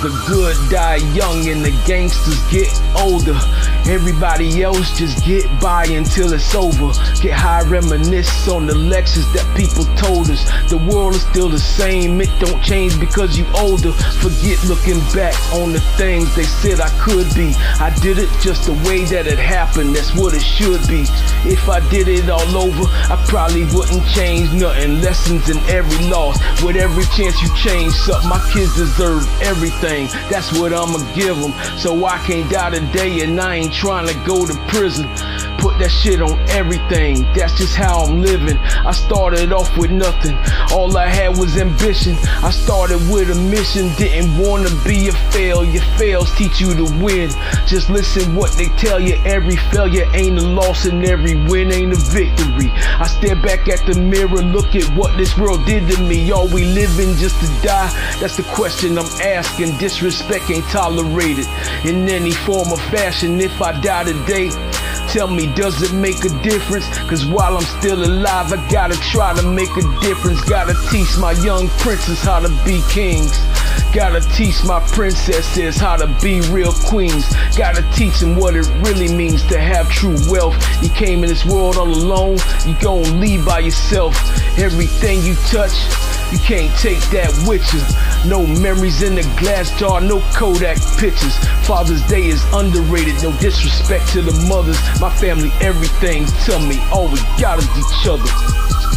The good die young and the gangsters get older. Everybody else just get by until it's over. Get high, reminisce on the lectures that people told us. The world is still the same, it don't change because you older. Forget looking back on the things they said I could be. I did it just the way that it happened, that's what it should be. If I did it all over, I probably wouldn't change nothing. Lessons in every loss, with every chance you change something. My kids deserve everything, that's what I'ma give them. So I can't die today and I ain't trying to go to prison. Put that shit on everything, that's just how I'm living. I started off with nothing, all I had was ambition. I started with a mission, didn't wanna be a failure. Fails teach you to win. Just listen what they tell you. Every failure ain't a loss, and every win ain't a victory. I stare back at the mirror, look at what this world did to me. Are we living just to die? That's the question I'm asking. Disrespect ain't tolerated in any form or fashion. If I die today, Tell me, does it make a difference? Cause while I'm still alive, I gotta try to make a difference. Gotta teach my young princes how to be kings. Gotta teach my princesses how to be real queens. Gotta teach them what it really means to have true wealth. You came in this world all alone, you gon' leave by yourself. Everything you touch, you can't take that with you. No memories in the glass jar, no Kodak pictures. Father's Day is underrated, no disrespect to the mothers. My family, everything. Tell me, all we got is each other.